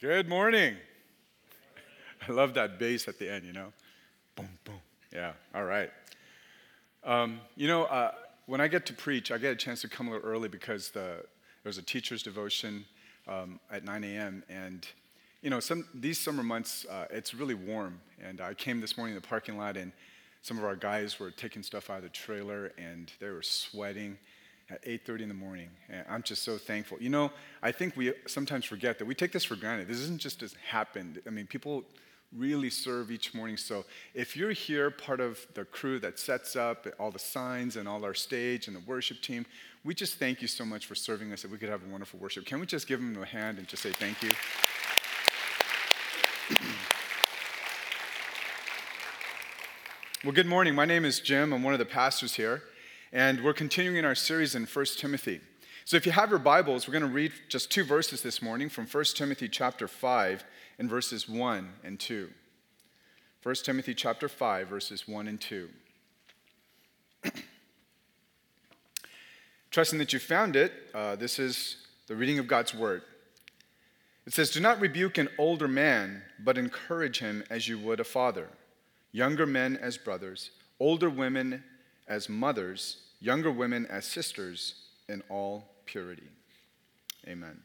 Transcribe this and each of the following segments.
Good morning. I love that bass at the end, you know? Boom, boom. Yeah, all right. Um, you know, uh, when I get to preach, I get a chance to come a little early because the, there's a teacher's devotion um, at 9 a.m. And, you know, some, these summer months, uh, it's really warm. And I came this morning in the parking lot, and some of our guys were taking stuff out of the trailer, and they were sweating at 8.30 in the morning. I'm just so thankful. You know, I think we sometimes forget that we take this for granted. This isn't just as happened. I mean, people really serve each morning. So if you're here, part of the crew that sets up all the signs and all our stage and the worship team, we just thank you so much for serving us that we could have a wonderful worship. Can we just give them a hand and just say thank you? well, good morning. My name is Jim. I'm one of the pastors here. And we're continuing our series in 1 Timothy. So if you have your Bibles, we're going to read just two verses this morning from 1 Timothy chapter 5 and verses 1 and 2. 1 Timothy chapter 5 verses 1 and 2. Trusting that you found it, uh, this is the reading of God's word. It says, Do not rebuke an older man, but encourage him as you would a father, younger men as brothers, older women as mothers, younger women as sisters, in all purity. Amen.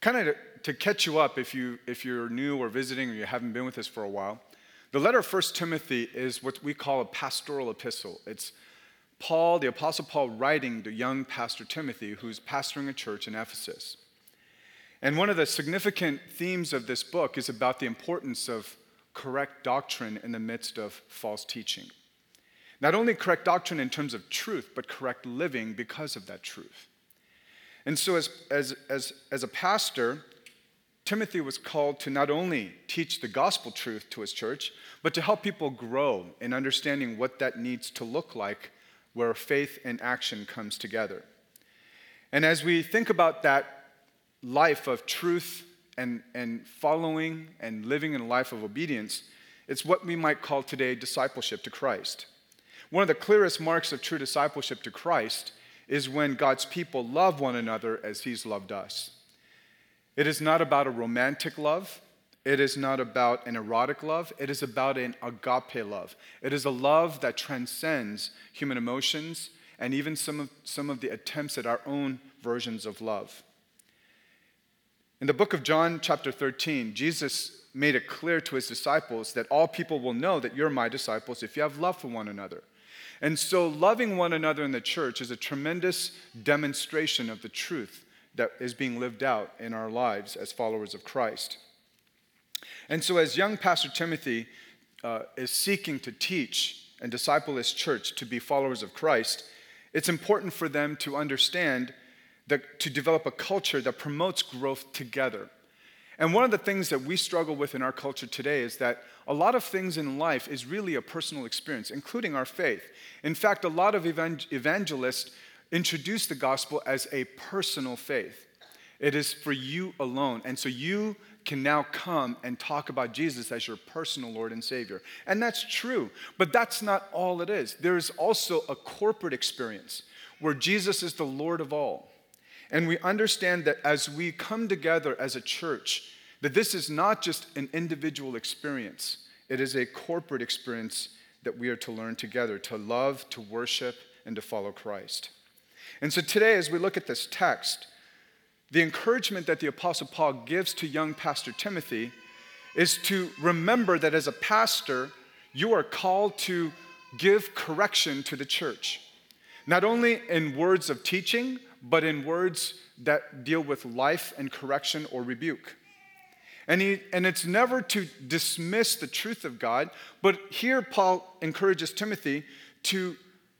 Kind of to, catch you up if, you, if you're new or visiting or you haven't been with us for a while, the letter of 1 Timothy is what we call a pastoral epistle. It's Paul, the Apostle Paul, writing to young pastor Timothy, who's pastoring a church in Ephesus. And one of the significant themes of this book is about the importance of correct doctrine in the midst of false teaching. Not only correct doctrine in terms of truth, but correct living because of that truth. And so, as, as, as, as a pastor, Timothy was called to not only teach the gospel truth to his church, but to help people grow in understanding what that needs to look like where faith and action comes together. And as we think about that life of truth and, and following and living in a life of obedience, it's what we might call today discipleship to Christ. One of the clearest marks of true discipleship to Christ is when God's people love one another as He's loved us. It is not about a romantic love. It is not about an erotic love. It is about an agape love. It is a love that transcends human emotions and even some of, some of the attempts at our own versions of love. In the book of John, chapter 13, Jesus made it clear to his disciples that all people will know that you're my disciples if you have love for one another. And so, loving one another in the church is a tremendous demonstration of the truth that is being lived out in our lives as followers of Christ. And so, as young Pastor Timothy uh, is seeking to teach and disciple his church to be followers of Christ, it's important for them to understand that to develop a culture that promotes growth together. And one of the things that we struggle with in our culture today is that a lot of things in life is really a personal experience, including our faith. In fact, a lot of evangelists introduce the gospel as a personal faith. It is for you alone. And so you can now come and talk about Jesus as your personal Lord and Savior. And that's true, but that's not all it is. There is also a corporate experience where Jesus is the Lord of all. And we understand that as we come together as a church, that this is not just an individual experience, it is a corporate experience that we are to learn together to love, to worship, and to follow Christ. And so today, as we look at this text, the encouragement that the Apostle Paul gives to young Pastor Timothy is to remember that as a pastor, you are called to give correction to the church, not only in words of teaching, but in words that deal with life and correction or rebuke. And, he, and it's never to dismiss the truth of God, but here Paul encourages Timothy to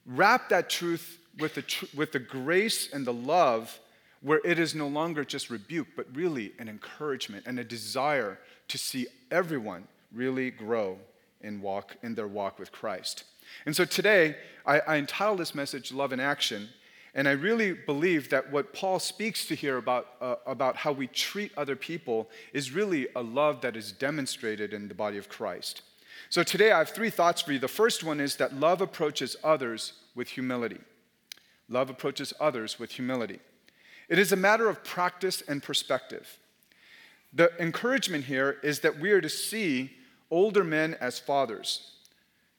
wrap that truth with the, tr- with the grace and the love where it is no longer just rebuke, but really an encouragement and a desire to see everyone really grow in, walk, in their walk with Christ. And so today, I, I entitled this message Love in Action. And I really believe that what Paul speaks to here about, uh, about how we treat other people is really a love that is demonstrated in the body of Christ. So today I have three thoughts for you. The first one is that love approaches others with humility. Love approaches others with humility. It is a matter of practice and perspective. The encouragement here is that we are to see older men as fathers,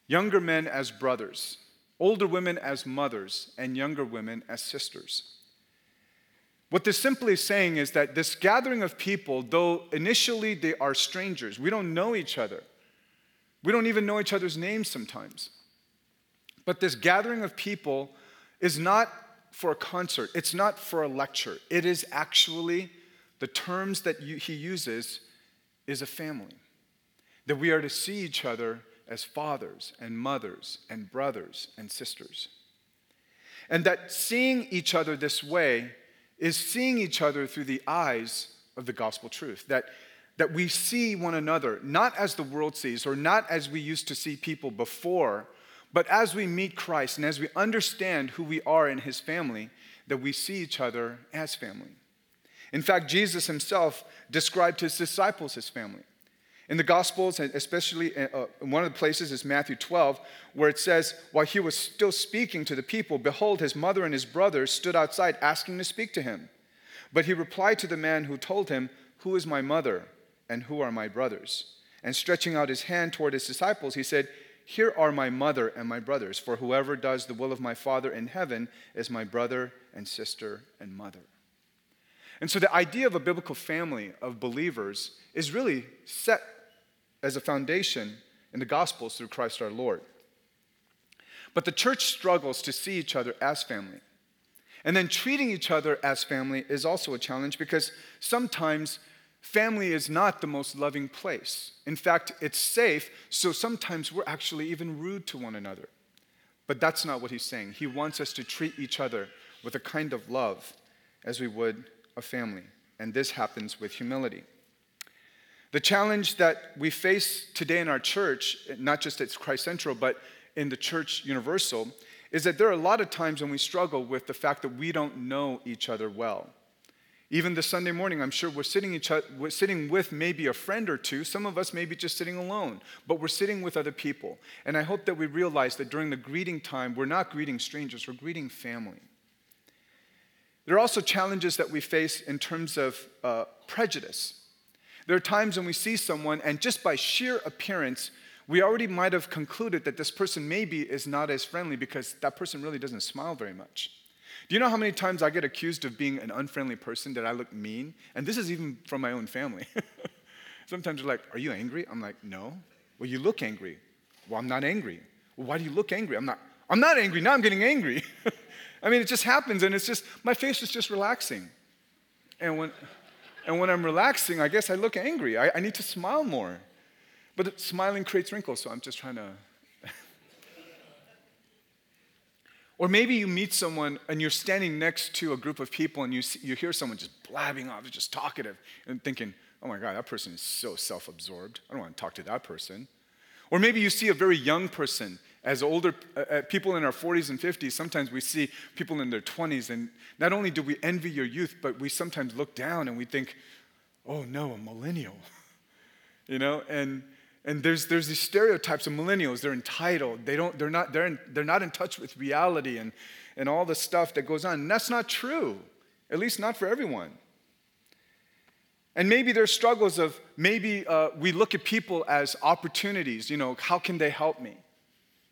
younger men as brothers, older women as mothers, and younger women as sisters. What this simply saying is that this gathering of people, though initially they are strangers, we don't know each other, we don't even know each other's names sometimes. But this gathering of people is not for a concert, it's not for a lecture. It is actually the terms that you, he uses is a family. That we are to see each other as fathers and mothers and brothers and sisters. And that seeing each other this way is seeing each other through the eyes of the gospel truth. That, that we see one another not as the world sees or not as we used to see people before, but as we meet Christ and as we understand who we are in his family, that we see each other as family. In fact, Jesus himself described his disciples as family. In the Gospels, especially uh, uh, one of the places is Matthew 12, where it says, While he was still speaking to the people, behold, his mother and his brothers stood outside asking to speak to him. But he replied to the man who told him, Who is my mother and who are my brothers? And stretching out his hand toward his disciples, he said, Here are my mother and my brothers, for whoever does the will of my Father in heaven is my brother and sister and mother. And so the idea of a biblical family of believers is really set as a foundation in the Gospels through Christ our Lord. But the church struggles to see each other as family. And then treating each other as family is also a challenge because sometimes family is not the most loving place. In fact, it's safe, so sometimes we're actually even rude to one another. But that's not what he's saying. He wants us to treat each other with a kind of love as we would a family. And this happens with humility. The challenge that we face today in our church, not just at Christ Central, but in the church universal, is that there are a lot of times when we struggle with the fact that we don't know each other well. Even this Sunday morning, I'm sure we're sitting, each other, we're sitting with maybe a friend or two. Some of us may be just sitting alone, but we're sitting with other people. And I hope that we realize that during the greeting time, we're not greeting strangers, we're greeting family. There are also challenges that we face in terms of uh, prejudice. There are times when we see someone, and just by sheer appearance, we already might have concluded that this person maybe is not as friendly because that person really doesn't smile very much. Do you know how many times I get accused of being an unfriendly person, that I look mean? And this is even from my own family. Sometimes they're like, Are you angry? I'm like, No. Well, you look angry. Well, I'm not angry. Well, why do you look angry? I'm not, I'm not angry. Now I'm getting angry. I mean, it just happens, and it's just, my face is just relaxing. And when, and when I'm relaxing, I guess I look angry. I, I need to smile more. But smiling creates wrinkles, so I'm just trying to. or maybe you meet someone and you're standing next to a group of people and you, see, you hear someone just blabbing off, just talkative, and thinking, oh my God, that person is so self absorbed. I don't want to talk to that person. Or maybe you see a very young person as older uh, uh people in our 40s and 50s, sometimes we see people in their 20s, and not only do we envy your youth, but we sometimes look down and we think, oh no, a millennial. you know, and and there's, there's these stereotypes of millennials. They're entitled. They don't, they're, not, they're, in, they're not in touch with reality and, and all the stuff that goes on. And that's not true, at least not for everyone. And maybe there's struggles of maybe uh, we look at people as opportunities. You know, how can they help me?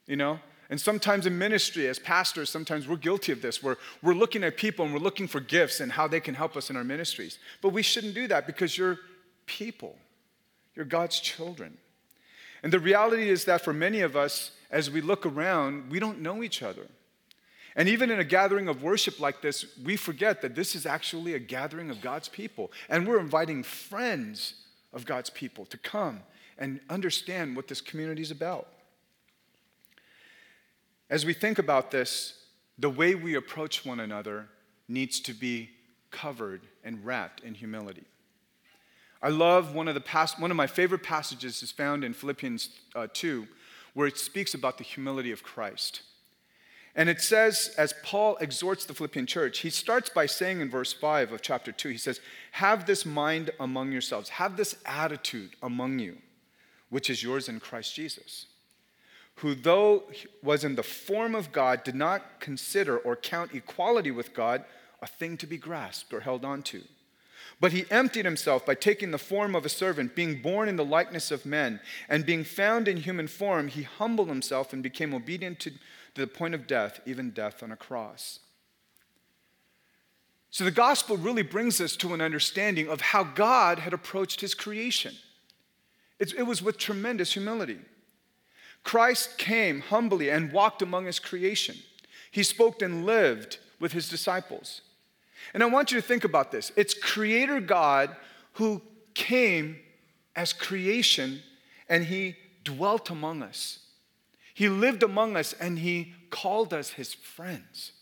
You know? And sometimes in ministry, as pastors, sometimes we're guilty of this. We're, we're looking at people and we're looking for gifts and how they can help us in our ministries. But we shouldn't do that because you're people, you're God's children. And the reality is that for many of us, as we look around, we don't know each other. And even in a gathering of worship like this, we forget that this is actually a gathering of God's people. And we're inviting friends of God's people to come and understand what this community is about. As we think about this, the way we approach one another needs to be covered and wrapped in humility. I love one of the past, one of my favorite passages is found in Philippians uh, 2, where it speaks about the humility of Christ. And it says, as Paul exhorts the Philippian church, he starts by saying in verse 5 of chapter 2, he says, Have this mind among yourselves, have this attitude among you, which is yours in Christ Jesus who, though was in the form of God, did not consider or count equality with God a thing to be grasped or held on to, But he emptied himself by taking the form of a servant, being born in the likeness of men, and being found in human form, he humbled himself and became obedient to, the point of death, even death on a cross. So the gospel really brings us to an understanding of how God had approached his creation. It was with tremendous humility. Christ came humbly and walked among his creation. He spoke and lived with his disciples. And I want you to think about this it's Creator God who came as creation and He dwelt among us. He lived among us and He called us His friends.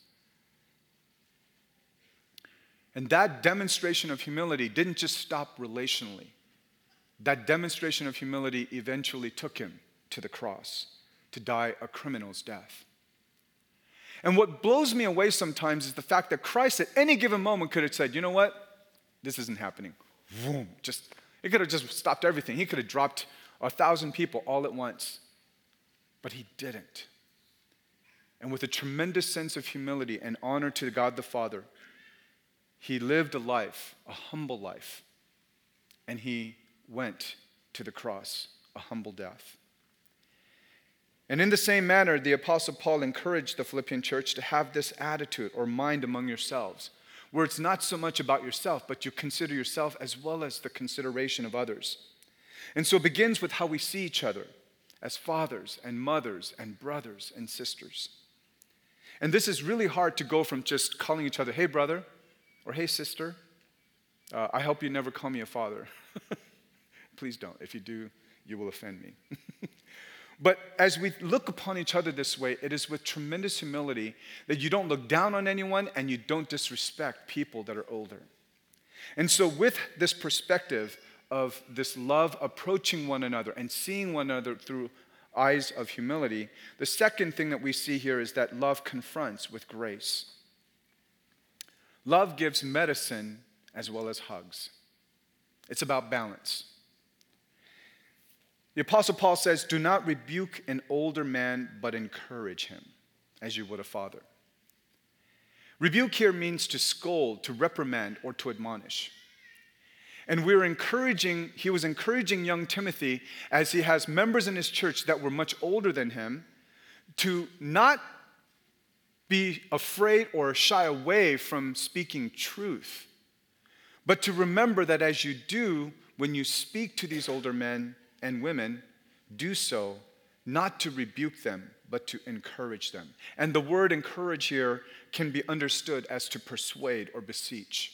And that demonstration of humility didn't just stop relationally. That demonstration of humility eventually took him to the cross to die a criminal's death. And what blows me away sometimes is the fact that Christ at any given moment could have said, you know what? This isn't happening. Boom. Just, he could have just stopped everything. He could have dropped a thousand people all at once. But he didn't. And with a tremendous sense of humility and honor to God the Father, he lived a life, a humble life, and he went to the cross, a humble death. And in the same manner, the Apostle Paul encouraged the Philippian church to have this attitude or mind among yourselves, where it's not so much about yourself, but you consider yourself as well as the consideration of others. And so it begins with how we see each other as fathers and mothers and brothers and sisters. And this is really hard to go from just calling each other, hey, brother, or hey, sister. Uh, I hope you never call me a father. Please don't. If you do, you will offend me. But as we look upon each other this way, it is with tremendous humility that you don't look down on anyone and you don't disrespect people that are older. And so, with this perspective of this love approaching one another and seeing one another through eyes of humility, the second thing that we see here is that love confronts with grace. Love gives medicine as well as hugs. It's about balance. The Apostle Paul says, Do not rebuke an older man, but encourage him, as you would a father. Rebuke here means to scold, to reprimand, or to admonish. And we are encouraging, he was encouraging young Timothy as he has members in his church that were much older than him to not be afraid or shy away from speaking truth, but to remember that as you do, when you speak to these older men, and women do so not to rebuke them, but to encourage them. And the word encourage here can be understood as to persuade or beseech.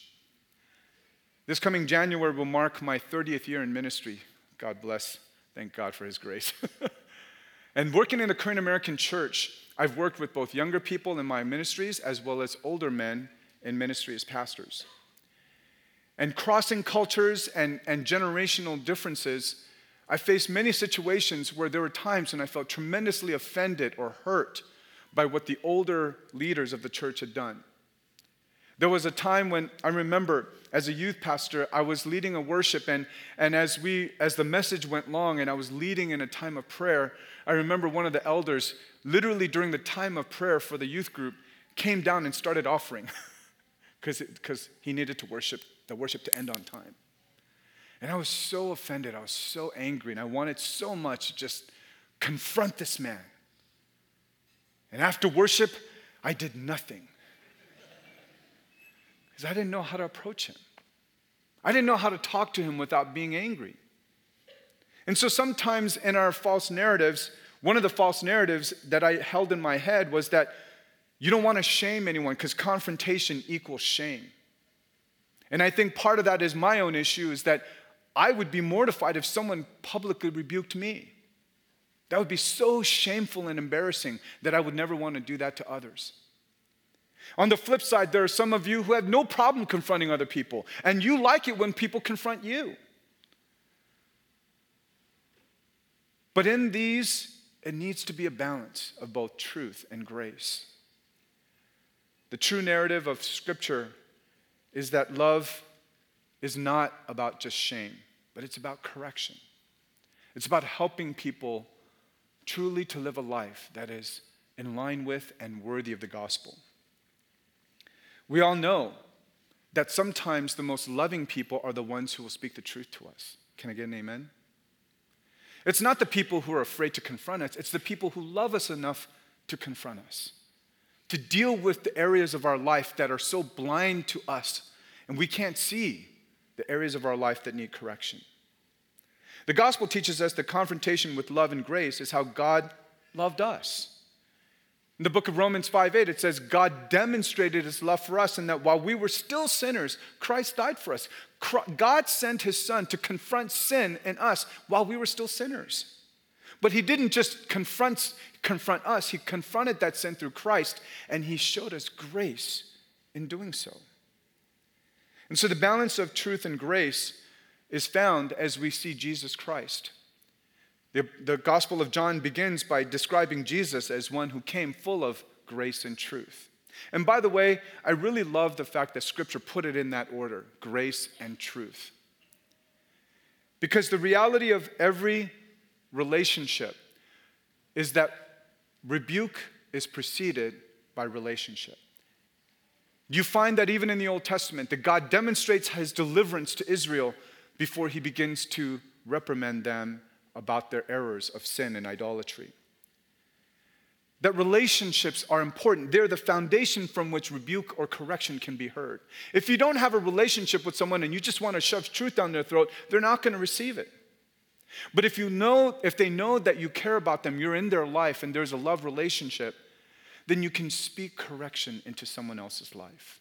This coming January will mark my 30th year in ministry. God bless. Thank God for His grace. and working in the Korean American church, I've worked with both younger people in my ministries as well as older men in ministry as pastors. And crossing cultures and, and generational differences I faced many situations where there were times when I felt tremendously offended or hurt by what the older leaders of the church had done. There was a time when I remember as a youth pastor, I was leading a worship, and, and as, we, as the message went long and I was leading in a time of prayer, I remember one of the elders, literally during the time of prayer for the youth group, came down and started offering because he needed to worship, the worship to end on time. And I was so offended. I was so angry. And I wanted so much to just confront this man. And after worship, I did nothing. Because I didn't know how to approach him. I didn't know how to talk to him without being angry. And so sometimes in our false narratives, one of the false narratives that I held in my head was that you don't want to shame anyone because confrontation equals shame. And I think part of that is my own issue is that I would be mortified if someone publicly rebuked me. That would be so shameful and embarrassing that I would never want to do that to others. On the flip side, there are some of you who have no problem confronting other people, and you like it when people confront you. But in these, it needs to be a balance of both truth and grace. The true narrative of Scripture is that love is not about just shame, but it's about correction. It's about helping people truly to live a life that is in line with and worthy of the gospel. We all know that sometimes the most loving people are the ones who will speak the truth to us. Can I get an amen? It's not the people who are afraid to confront us, it's the people who love us enough to confront us, to deal with the areas of our life that are so blind to us and we can't see the areas of our life that need correction. The gospel teaches us that confrontation with love and grace is how God loved us. In the book of Romans 5 8, it says, God demonstrated his love for us, and that while we were still sinners, Christ died for us. God sent his son to confront sin in us while we were still sinners. But he didn't just confront, confront us, he confronted that sin through Christ, and he showed us grace in doing so. And so the balance of truth and grace is found as we see Jesus Christ. The, the Gospel of John begins by describing Jesus as one who came full of grace and truth. And by the way, I really love the fact that Scripture put it in that order grace and truth. Because the reality of every relationship is that rebuke is preceded by relationship. You find that even in the Old Testament, that God demonstrates his deliverance to Israel before he begins to reprimand them about their errors of sin and idolatry. That relationships are important. They're the foundation from which rebuke or correction can be heard. If you don't have a relationship with someone and you just want to shove truth down their throat, they're not going to receive it. But if you know, if they know that you care about them, you're in their life and there's a love relationship, then you can speak correction into someone else's life.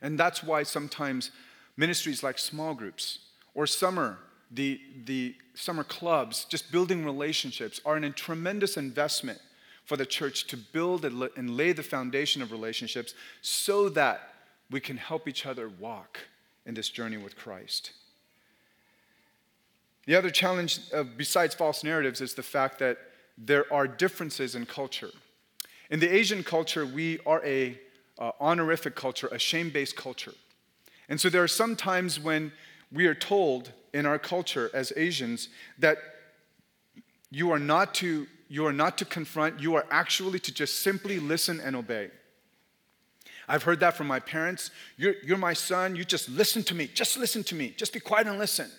And that's why sometimes ministries like small groups or summer the, the summer clubs, just building relationships, are a tremendous investment for the church to build and lay the foundation of relationships so that we can help each other walk in this journey with Christ. The other challenge, uh, besides false narratives, is the fact that there are differences in culture. In the Asian culture, we are a uh, honorific culture, a shame-based culture. And so there are some times when we are told in our culture as Asians that you are not to you are not to confront, you are actually to just simply listen and obey. I've heard that from my parents. You're, you're my son, you just listen to me, just listen to me, just be quiet and listen.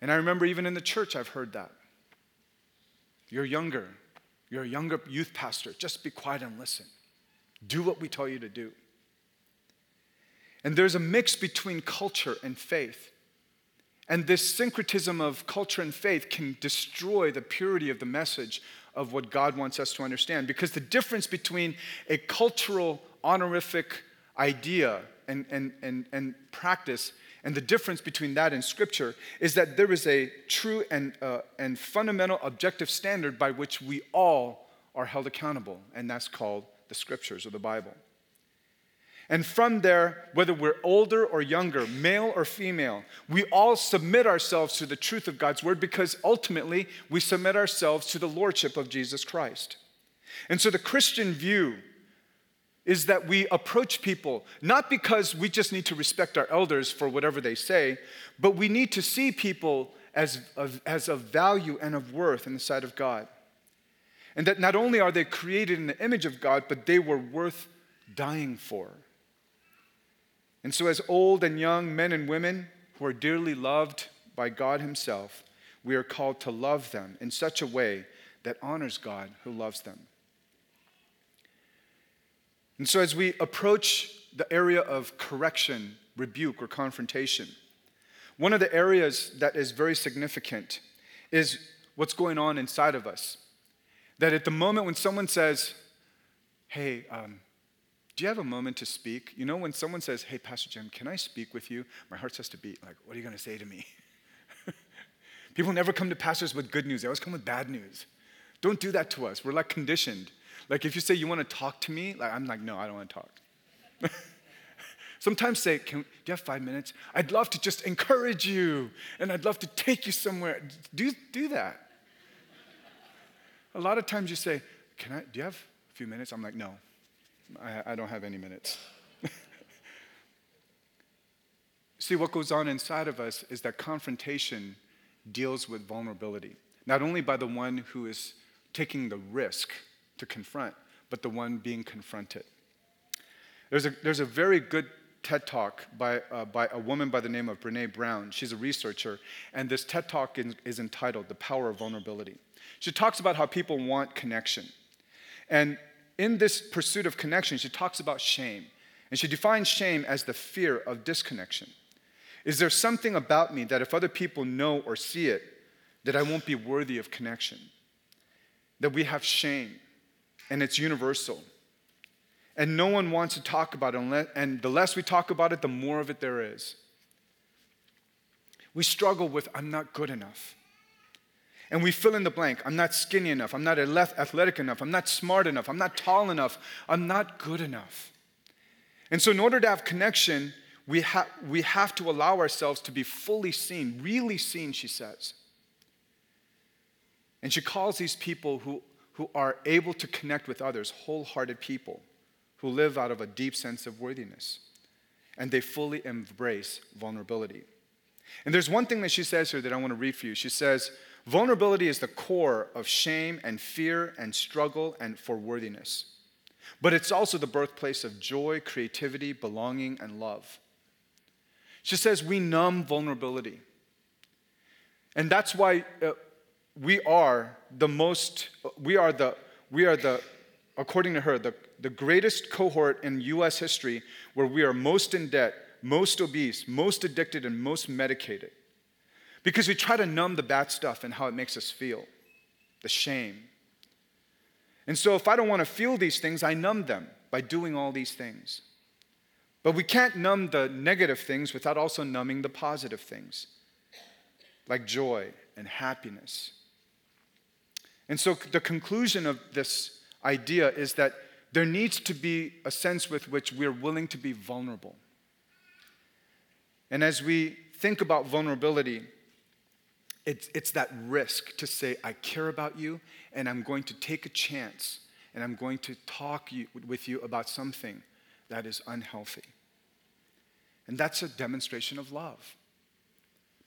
And I remember even in the church, I've heard that. You're younger, you're a younger youth pastor, just be quiet and listen. Do what we tell you to do. And there's a mix between culture and faith. And this syncretism of culture and faith can destroy the purity of the message of what God wants us to understand. Because the difference between a cultural honorific idea and, and, and, and practice and the difference between that and scripture is that there is a true and, uh, and fundamental objective standard by which we all are held accountable, and that's called the scriptures or the Bible. And from there, whether we're older or younger, male or female, we all submit ourselves to the truth of God's word because ultimately we submit ourselves to the lordship of Jesus Christ. And so the Christian view is that we approach people not because we just need to respect our elders for whatever they say, but we need to see people as of, as of value and of worth in the sight of God. And that not only are they created in the image of God, but they were worth dying for. And so, as old and young men and women who are dearly loved by God Himself, we are called to love them in such a way that honors God who loves them. And so, as we approach the area of correction, rebuke, or confrontation, one of the areas that is very significant is what's going on inside of us. That at the moment when someone says, Hey, um, do you have a moment to speak? You know, when someone says, Hey, Pastor Jim, can I speak with you? My heart starts to beat. Like, what are you going to say to me? People never come to pastors with good news, they always come with bad news. Don't do that to us. We're like conditioned. Like, if you say you want to talk to me, like, I'm like, No, I don't want to talk. Sometimes say, Can, Do you have five minutes? I'd love to just encourage you and I'd love to take you somewhere. Do, do that. A lot of times you say, Can I, do you have a few minutes? I'm like, No. I, I don't have any minutes. See, what goes on inside of us is that confrontation deals with vulnerability, not only by the one who is taking the risk to confront, but the one being confronted. There's a, there's a very good TED talk by, uh, by a woman by the name of Brene Brown. She's a researcher, and this TED talk is, is entitled The Power of Vulnerability. She talks about how people want connection. And in this pursuit of connection, she talks about shame. And she defines shame as the fear of disconnection. Is there something about me that if other people know or see it, that I won't be worthy of connection? That we have shame, and it's universal. And no one wants to talk about it, and the less we talk about it, the more of it there is. We struggle with, I'm not good enough. And we fill in the blank. I'm not skinny enough. I'm not athletic enough. I'm not smart enough. I'm not tall enough. I'm not good enough. And so, in order to have connection, we, ha- we have to allow ourselves to be fully seen, really seen, she says. And she calls these people who, who are able to connect with others wholehearted people who live out of a deep sense of worthiness. And they fully embrace vulnerability. And there's one thing that she says here that I want to read for you. She says, Vulnerability is the core of shame and fear and struggle and for worthiness. But it's also the birthplace of joy, creativity, belonging, and love. She says we numb vulnerability. And that's why uh, we are the most, we are the, we are the, according to her, the, the greatest cohort in US history where we are most in debt, most obese, most addicted, and most medicated. Because we try to numb the bad stuff and how it makes us feel, the shame. And so if I don't want to feel these things, I numb them by doing all these things. But we can't numb the negative things without also numbing the positive things, like joy and happiness. And so the conclusion of this idea is that there needs to be a sense with which we're willing to be vulnerable. And as we think about vulnerability, it's, it's that risk to say, I care about you, and I'm going to take a chance, and I'm going to talk you, with you about something that is unhealthy. And that's a demonstration of love.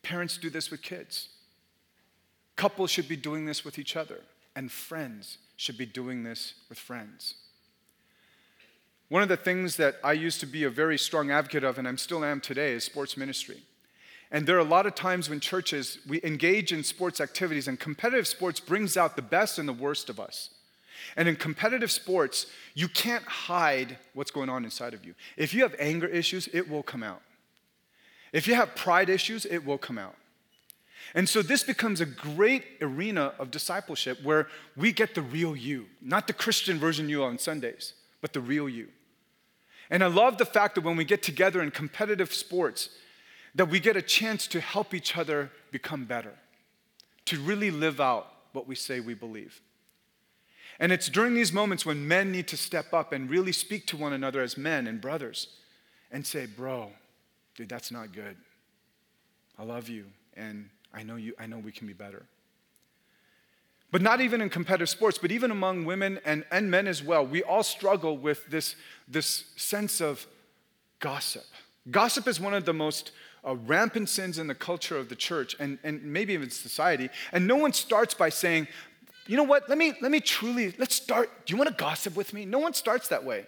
Parents do this with kids. Couples should be doing this with each other, and friends should be doing this with friends. One of the things that I used to be a very strong advocate of, and I still am today, is sports ministry. And there are a lot of times when churches, we engage in sports activities, and competitive sports brings out the best and the worst of us. And in competitive sports, you can't hide what's going on inside of you. If you have anger issues, it will come out. If you have pride issues, it will come out. And so this becomes a great arena of discipleship where we get the real you, not the Christian version you on Sundays, but the real you. And I love the fact that when we get together in competitive sports, that we get a chance to help each other become better, to really live out what we say we believe. And it's during these moments when men need to step up and really speak to one another as men and brothers and say, Bro, dude, that's not good. I love you, and I know, you, I know we can be better. But not even in competitive sports, but even among women and, and men as well, we all struggle with this, this sense of gossip. Gossip is one of the most uh, rampant sins in the culture of the church and, and maybe even society. And no one starts by saying, you know what, let me, let me truly, let's start. Do you want to gossip with me? No one starts that way.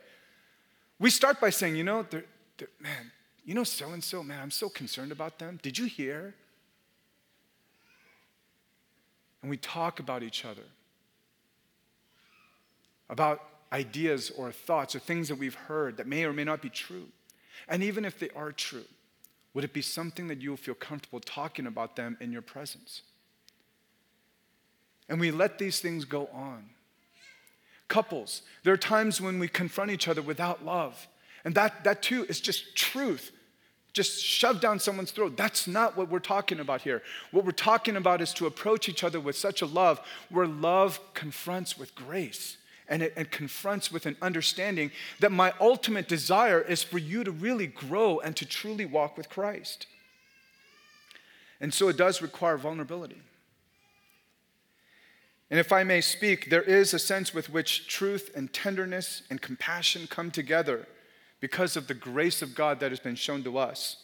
We start by saying, you know, they're, they're, man, you know so and so, man, I'm so concerned about them. Did you hear? And we talk about each other, about ideas or thoughts or things that we've heard that may or may not be true. And even if they are true, would it be something that you'll feel comfortable talking about them in your presence? And we let these things go on. Couples, there are times when we confront each other without love. And that, that too is just truth. Just shove down someone's throat. That's not what we're talking about here. What we're talking about is to approach each other with such a love where love confronts with grace and it, it confronts with an understanding that my ultimate desire is for you to really grow and to truly walk with Christ. And so it does require vulnerability. And if I may speak, there is a sense with which truth and tenderness and compassion come together because of the grace of God that has been shown to us.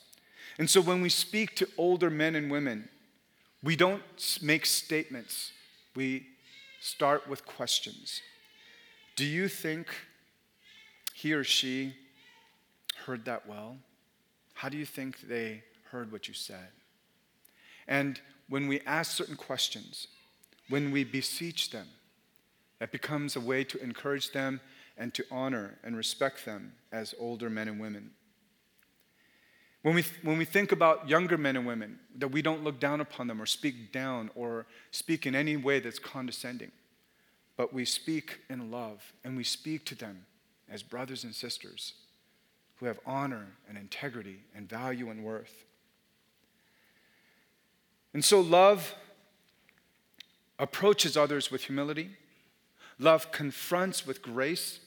And so when we speak to older men and women, we don't make statements, we start with questions. Do you think he or she heard that well? How do you think they heard what you said? And when we ask certain questions, when we beseech them, that becomes a way to encourage them and to honor and respect them as older men and women. When we, when we think about younger men and women, that we don't look down upon them or speak down or speak in any way that's condescending, but we speak in love and we speak to them as brothers and sisters who have honor and integrity and value and worth. And so, love approaches others with humility, love confronts with grace,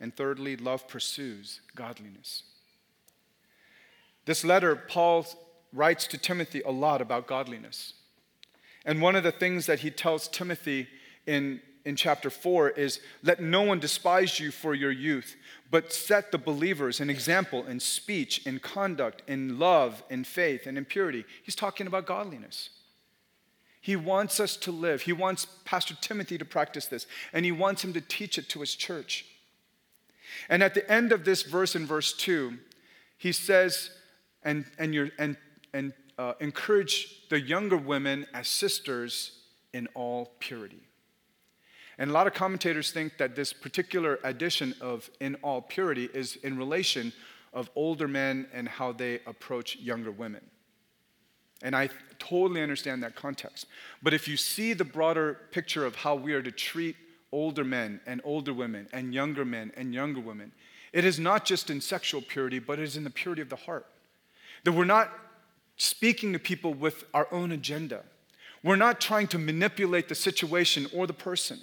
and thirdly, love pursues godliness. This letter, Paul writes to Timothy a lot about godliness. And one of the things that he tells Timothy in, in chapter 4 is let no one despise you for your youth, but set the believers an example in speech, in conduct, in love, in faith, and in purity. He's talking about godliness. He wants us to live. He wants Pastor Timothy to practice this, and he wants him to teach it to his church. And at the end of this verse, in verse 2, he says, and, and, you and, and uh, encourage the younger women as sisters in all purity. And a lot of commentators think that this particular addition of in all purity is in relation of older men and how they approach younger women. And I totally understand that context. But if you see the broader picture of how we are to treat older men and older women and younger men and younger women, it is not just in sexual purity, but it is in the purity of the heart. That we're not speaking to people with our own agenda. We're not trying to manipulate the situation or the person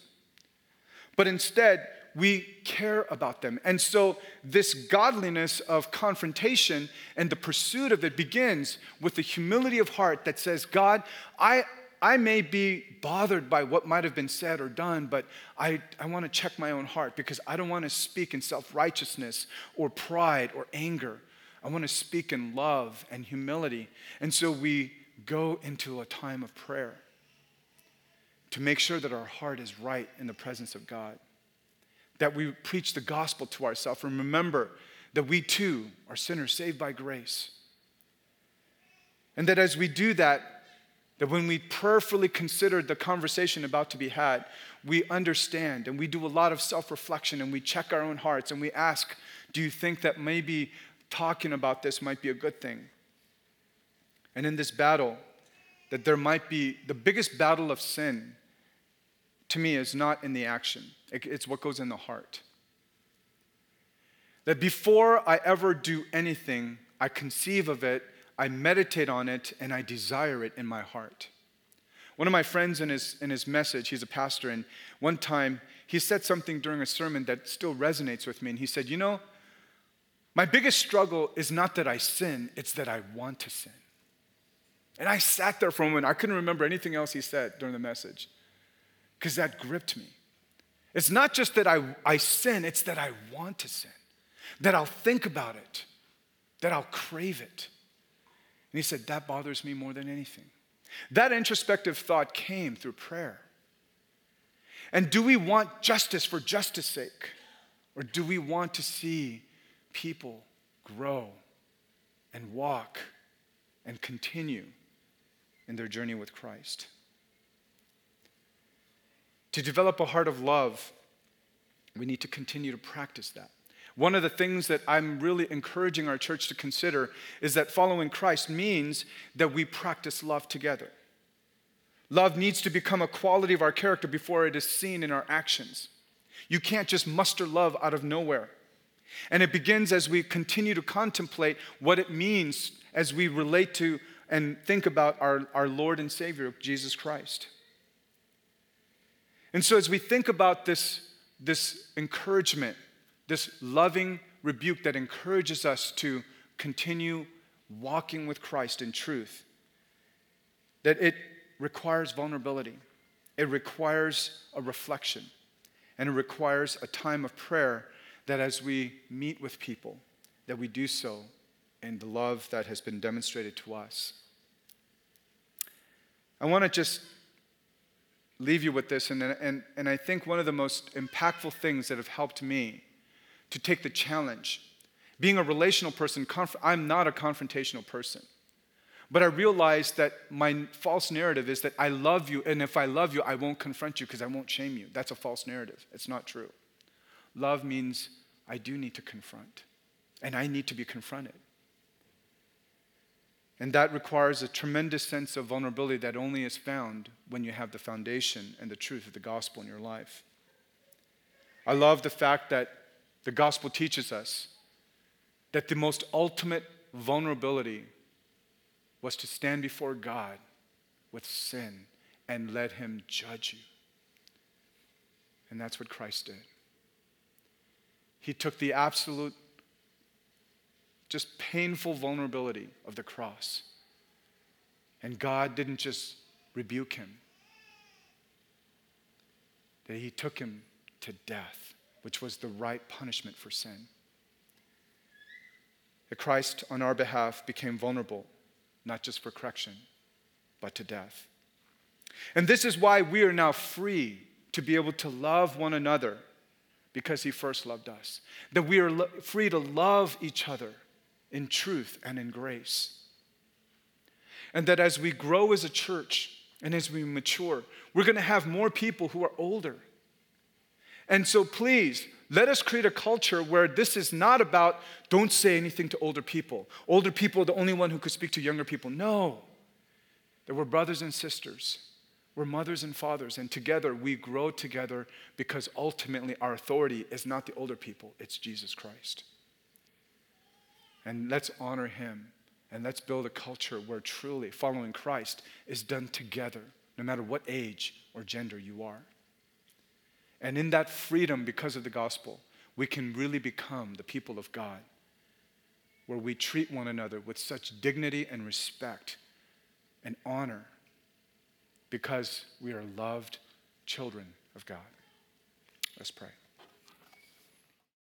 but instead, we care about them. And so, this godliness of confrontation and the pursuit of it begins with the humility of heart that says, God, I, I may be bothered by what might have been said or done, but I, I want to check my own heart because I don't want to speak in self righteousness or pride or anger. I want to speak in love and humility. And so, we go into a time of prayer to make sure that our heart is right in the presence of God. That we preach the gospel to ourselves and remember that we too are sinners saved by grace. And that as we do that, that when we prayerfully consider the conversation about to be had, we understand and we do a lot of self reflection and we check our own hearts and we ask, do you think that maybe talking about this might be a good thing? And in this battle, that there might be the biggest battle of sin to me is not in the action, it's what goes in the heart. That before I ever do anything, I conceive of it, I meditate on it, and I desire it in my heart. One of my friends in his, in his message, he's a pastor, and one time he said something during a sermon that still resonates with me. And he said, You know, my biggest struggle is not that I sin, it's that I want to sin. And I sat there for a moment. I couldn't remember anything else he said during the message because that gripped me. It's not just that I, I sin, it's that I want to sin, that I'll think about it, that I'll crave it. And he said, That bothers me more than anything. That introspective thought came through prayer. And do we want justice for justice sake? Or do we want to see people grow and walk and continue in their journey with Christ? To develop a heart of love, we need to continue to practice that. One of the things that I'm really encouraging our church to consider is that following Christ means that we practice love together. Love needs to become a quality of our character before it is seen in our actions. You can't just muster love out of nowhere. And it begins as we continue to contemplate what it means as we relate to and think about our, our Lord and Savior, Jesus Christ. And so, as we think about this, this encouragement, this loving rebuke that encourages us to continue walking with Christ in truth, that it requires vulnerability, it requires a reflection, and it requires a time of prayer that as we meet with people, that we do so in the love that has been demonstrated to us. I want to just leave you with this, and, and, and I think one of the most impactful things that have helped me to take the challenge Being a relational person, conf- I'm not a confrontational person. But I realized that my false narrative is that I love you, and if I love you, I won't confront you because I won't shame you. That's a false narrative. It's not true. Love means I do need to confront, and I need to be confronted. And that requires a tremendous sense of vulnerability that only is found when you have the foundation and the truth of the gospel in your life. I love the fact that the gospel teaches us that the most ultimate vulnerability was to stand before God with sin and let Him judge you. And that's what Christ did. He took the absolute, just painful vulnerability of the cross. And God didn't just rebuke him, that He took him to death, which was the right punishment for sin. That Christ, on our behalf, became vulnerable not just for correction, but to death. And this is why we are now free to be able to love one another because he first loved us. That we are lo- free to love each other in truth and in grace. And that as we grow as a church and as we mature, we're going to have more people who are older. And so please, let us create a culture where this is not about don't say anything to older people. Older people are the only one who could speak to younger people. No. That we're brothers and sisters. We're mothers and fathers, and together we grow together because ultimately our authority is not the older people, it's Jesus Christ. And let's honor him and let's build a culture where truly following Christ is done together, no matter what age or gender you are. And in that freedom, because of the gospel, we can really become the people of God, where we treat one another with such dignity and respect and honor because we are loved children of God. Let's pray.